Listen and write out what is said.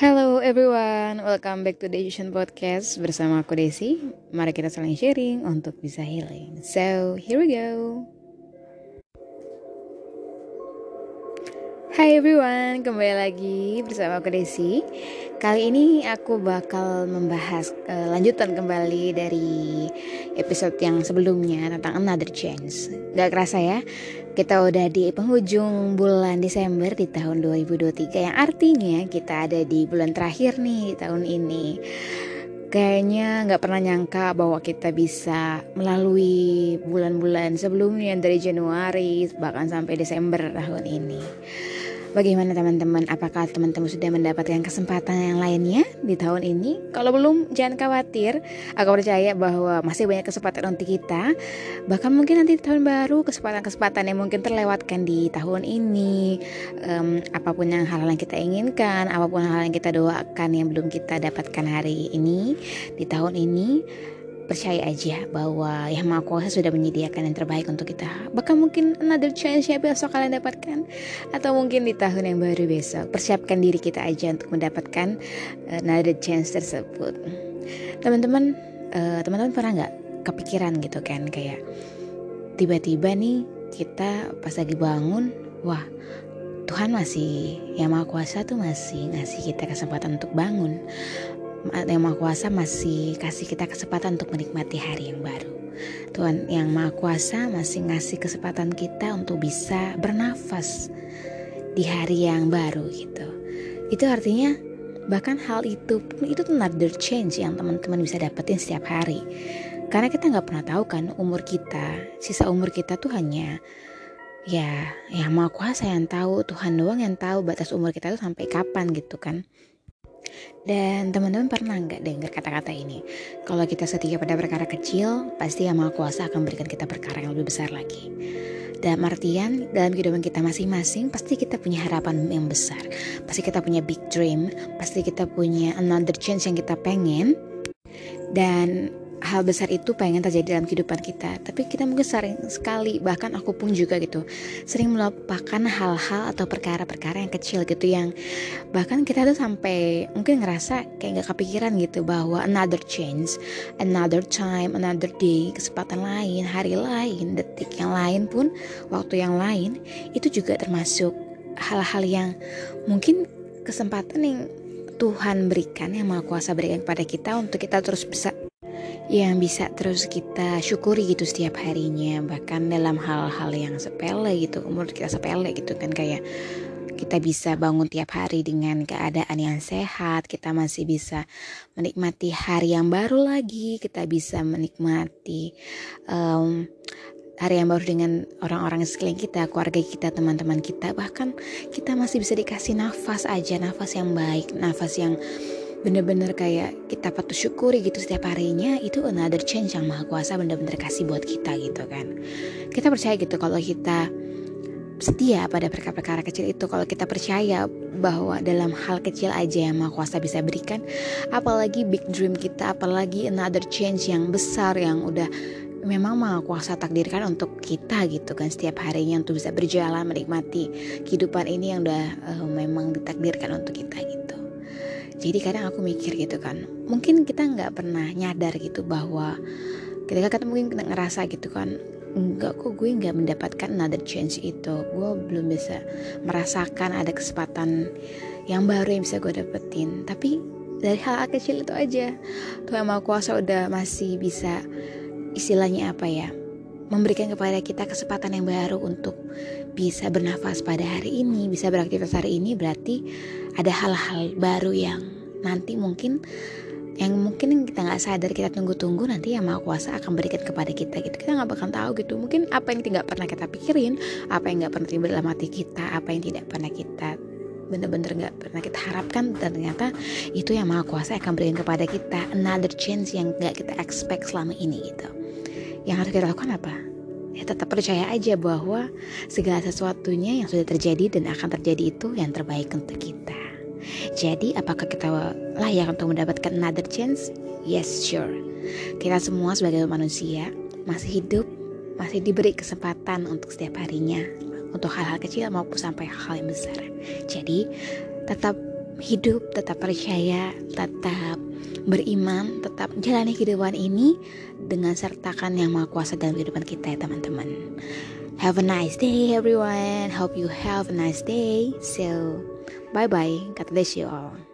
Hello everyone, welcome back to Decision Podcast bersama aku Desi. Mari kita saling sharing untuk bisa healing. So, here we go. Hai everyone, kembali lagi bersama aku Desi. Kali ini aku bakal membahas uh, lanjutan kembali dari episode yang sebelumnya tentang Another Chance. Gak kerasa ya, kita udah di penghujung bulan Desember di tahun 2023 yang artinya kita ada di bulan terakhir nih tahun ini. Kayaknya nggak pernah nyangka bahwa kita bisa melalui bulan-bulan sebelumnya dari Januari bahkan sampai Desember tahun ini. Bagaimana teman-teman? Apakah teman-teman sudah mendapatkan kesempatan yang lainnya di tahun ini? Kalau belum, jangan khawatir. Aku percaya bahwa masih banyak kesempatan untuk kita. Bahkan mungkin nanti di tahun baru kesempatan-kesempatan yang mungkin terlewatkan di tahun ini. Um, apa pun yang hal-hal yang kita inginkan, apa pun hal yang kita doakan yang belum kita dapatkan hari ini di tahun ini percaya aja bahwa yang Maha Kuasa sudah menyediakan yang terbaik untuk kita. Bahkan mungkin another chance ya besok kalian dapatkan atau mungkin di tahun yang baru besok. Persiapkan diri kita aja untuk mendapatkan uh, another chance tersebut. Teman-teman, uh, teman-teman pernah nggak kepikiran gitu kan kayak tiba-tiba nih kita pas lagi bangun, wah Tuhan masih yang Maha Kuasa tuh masih ngasih kita kesempatan untuk bangun yang Maha Kuasa masih kasih kita kesempatan untuk menikmati hari yang baru. Tuhan yang Maha Kuasa masih ngasih kesempatan kita untuk bisa bernafas di hari yang baru gitu. Itu artinya bahkan hal itu itu tuh another change yang teman-teman bisa dapetin setiap hari. Karena kita nggak pernah tahu kan umur kita, sisa umur kita tuh hanya ya yang Maha Kuasa yang tahu, Tuhan doang yang tahu batas umur kita tuh sampai kapan gitu kan. Dan teman-teman pernah nggak dengar kata-kata ini? Kalau kita setia pada perkara kecil, pasti yang Maha Kuasa akan berikan kita perkara yang lebih besar lagi. Dalam artian, dalam kehidupan kita masing-masing, pasti kita punya harapan yang besar. Pasti kita punya big dream, pasti kita punya another chance yang kita pengen. Dan hal besar itu pengen terjadi dalam kehidupan kita. Tapi kita mungkin sering sekali bahkan aku pun juga gitu sering melupakan hal-hal atau perkara-perkara yang kecil gitu yang bahkan kita tuh sampai mungkin ngerasa kayak gak kepikiran gitu bahwa another chance another time another day kesempatan lain hari lain detik yang lain pun waktu yang lain itu juga termasuk hal-hal yang mungkin kesempatan yang Tuhan berikan yang Maha Kuasa berikan kepada kita untuk kita terus bisa yang bisa terus kita syukuri gitu setiap harinya bahkan dalam hal-hal yang sepele gitu umur kita sepele gitu kan kayak kita bisa bangun tiap hari dengan keadaan yang sehat kita masih bisa menikmati hari yang baru lagi kita bisa menikmati um, hari yang baru dengan orang-orang sekeliling kita, keluarga kita, teman-teman kita, bahkan kita masih bisa dikasih nafas aja, nafas yang baik, nafas yang bener-bener kayak kita patut syukuri gitu setiap harinya itu another change yang maha kuasa bener-bener kasih buat kita gitu kan. Kita percaya gitu kalau kita setia pada perkara-perkara kecil itu kalau kita percaya bahwa dalam hal kecil aja yang maha kuasa bisa berikan apalagi big dream kita apalagi another change yang besar yang udah memang maha kuasa takdirkan untuk kita gitu kan setiap harinya untuk bisa berjalan menikmati kehidupan ini yang udah uh, memang ditakdirkan untuk kita gitu jadi kadang aku mikir gitu kan mungkin kita nggak pernah nyadar gitu bahwa ketika kita mungkin ngerasa gitu kan enggak kok gue nggak mendapatkan another chance itu. Gue belum bisa merasakan ada kesempatan yang baru yang bisa gue dapetin. Tapi dari hal, -hal kecil itu aja. Tuhan Maha Kuasa udah masih bisa istilahnya apa ya memberikan kepada kita kesempatan yang baru untuk bisa bernafas pada hari ini, bisa beraktivitas hari ini berarti ada hal-hal baru yang nanti mungkin yang mungkin kita nggak sadar kita tunggu-tunggu nanti yang maha kuasa akan berikan kepada kita gitu. Kita nggak bakal tahu gitu. Mungkin apa yang tidak pernah kita pikirin apa yang nggak pernah timbul dalam hati kita apa yang tidak pernah kita bener-bener nggak pernah kita harapkan dan ternyata itu yang maha kuasa akan berikan kepada kita another chance yang nggak kita expect selama ini gitu yang harus kita lakukan apa? Ya tetap percaya aja bahwa segala sesuatunya yang sudah terjadi dan akan terjadi itu yang terbaik untuk kita. Jadi apakah kita layak untuk mendapatkan another chance? Yes, sure. Kita semua sebagai manusia masih hidup, masih diberi kesempatan untuk setiap harinya untuk hal-hal kecil maupun sampai hal-hal yang besar. Jadi tetap hidup, tetap percaya, tetap beriman, tetap jalani kehidupan ini dengan sertakan yang maha kuasa dalam kehidupan kita ya teman-teman. Have a nice day everyone. Hope you have a nice day. So, bye bye. God bless you all.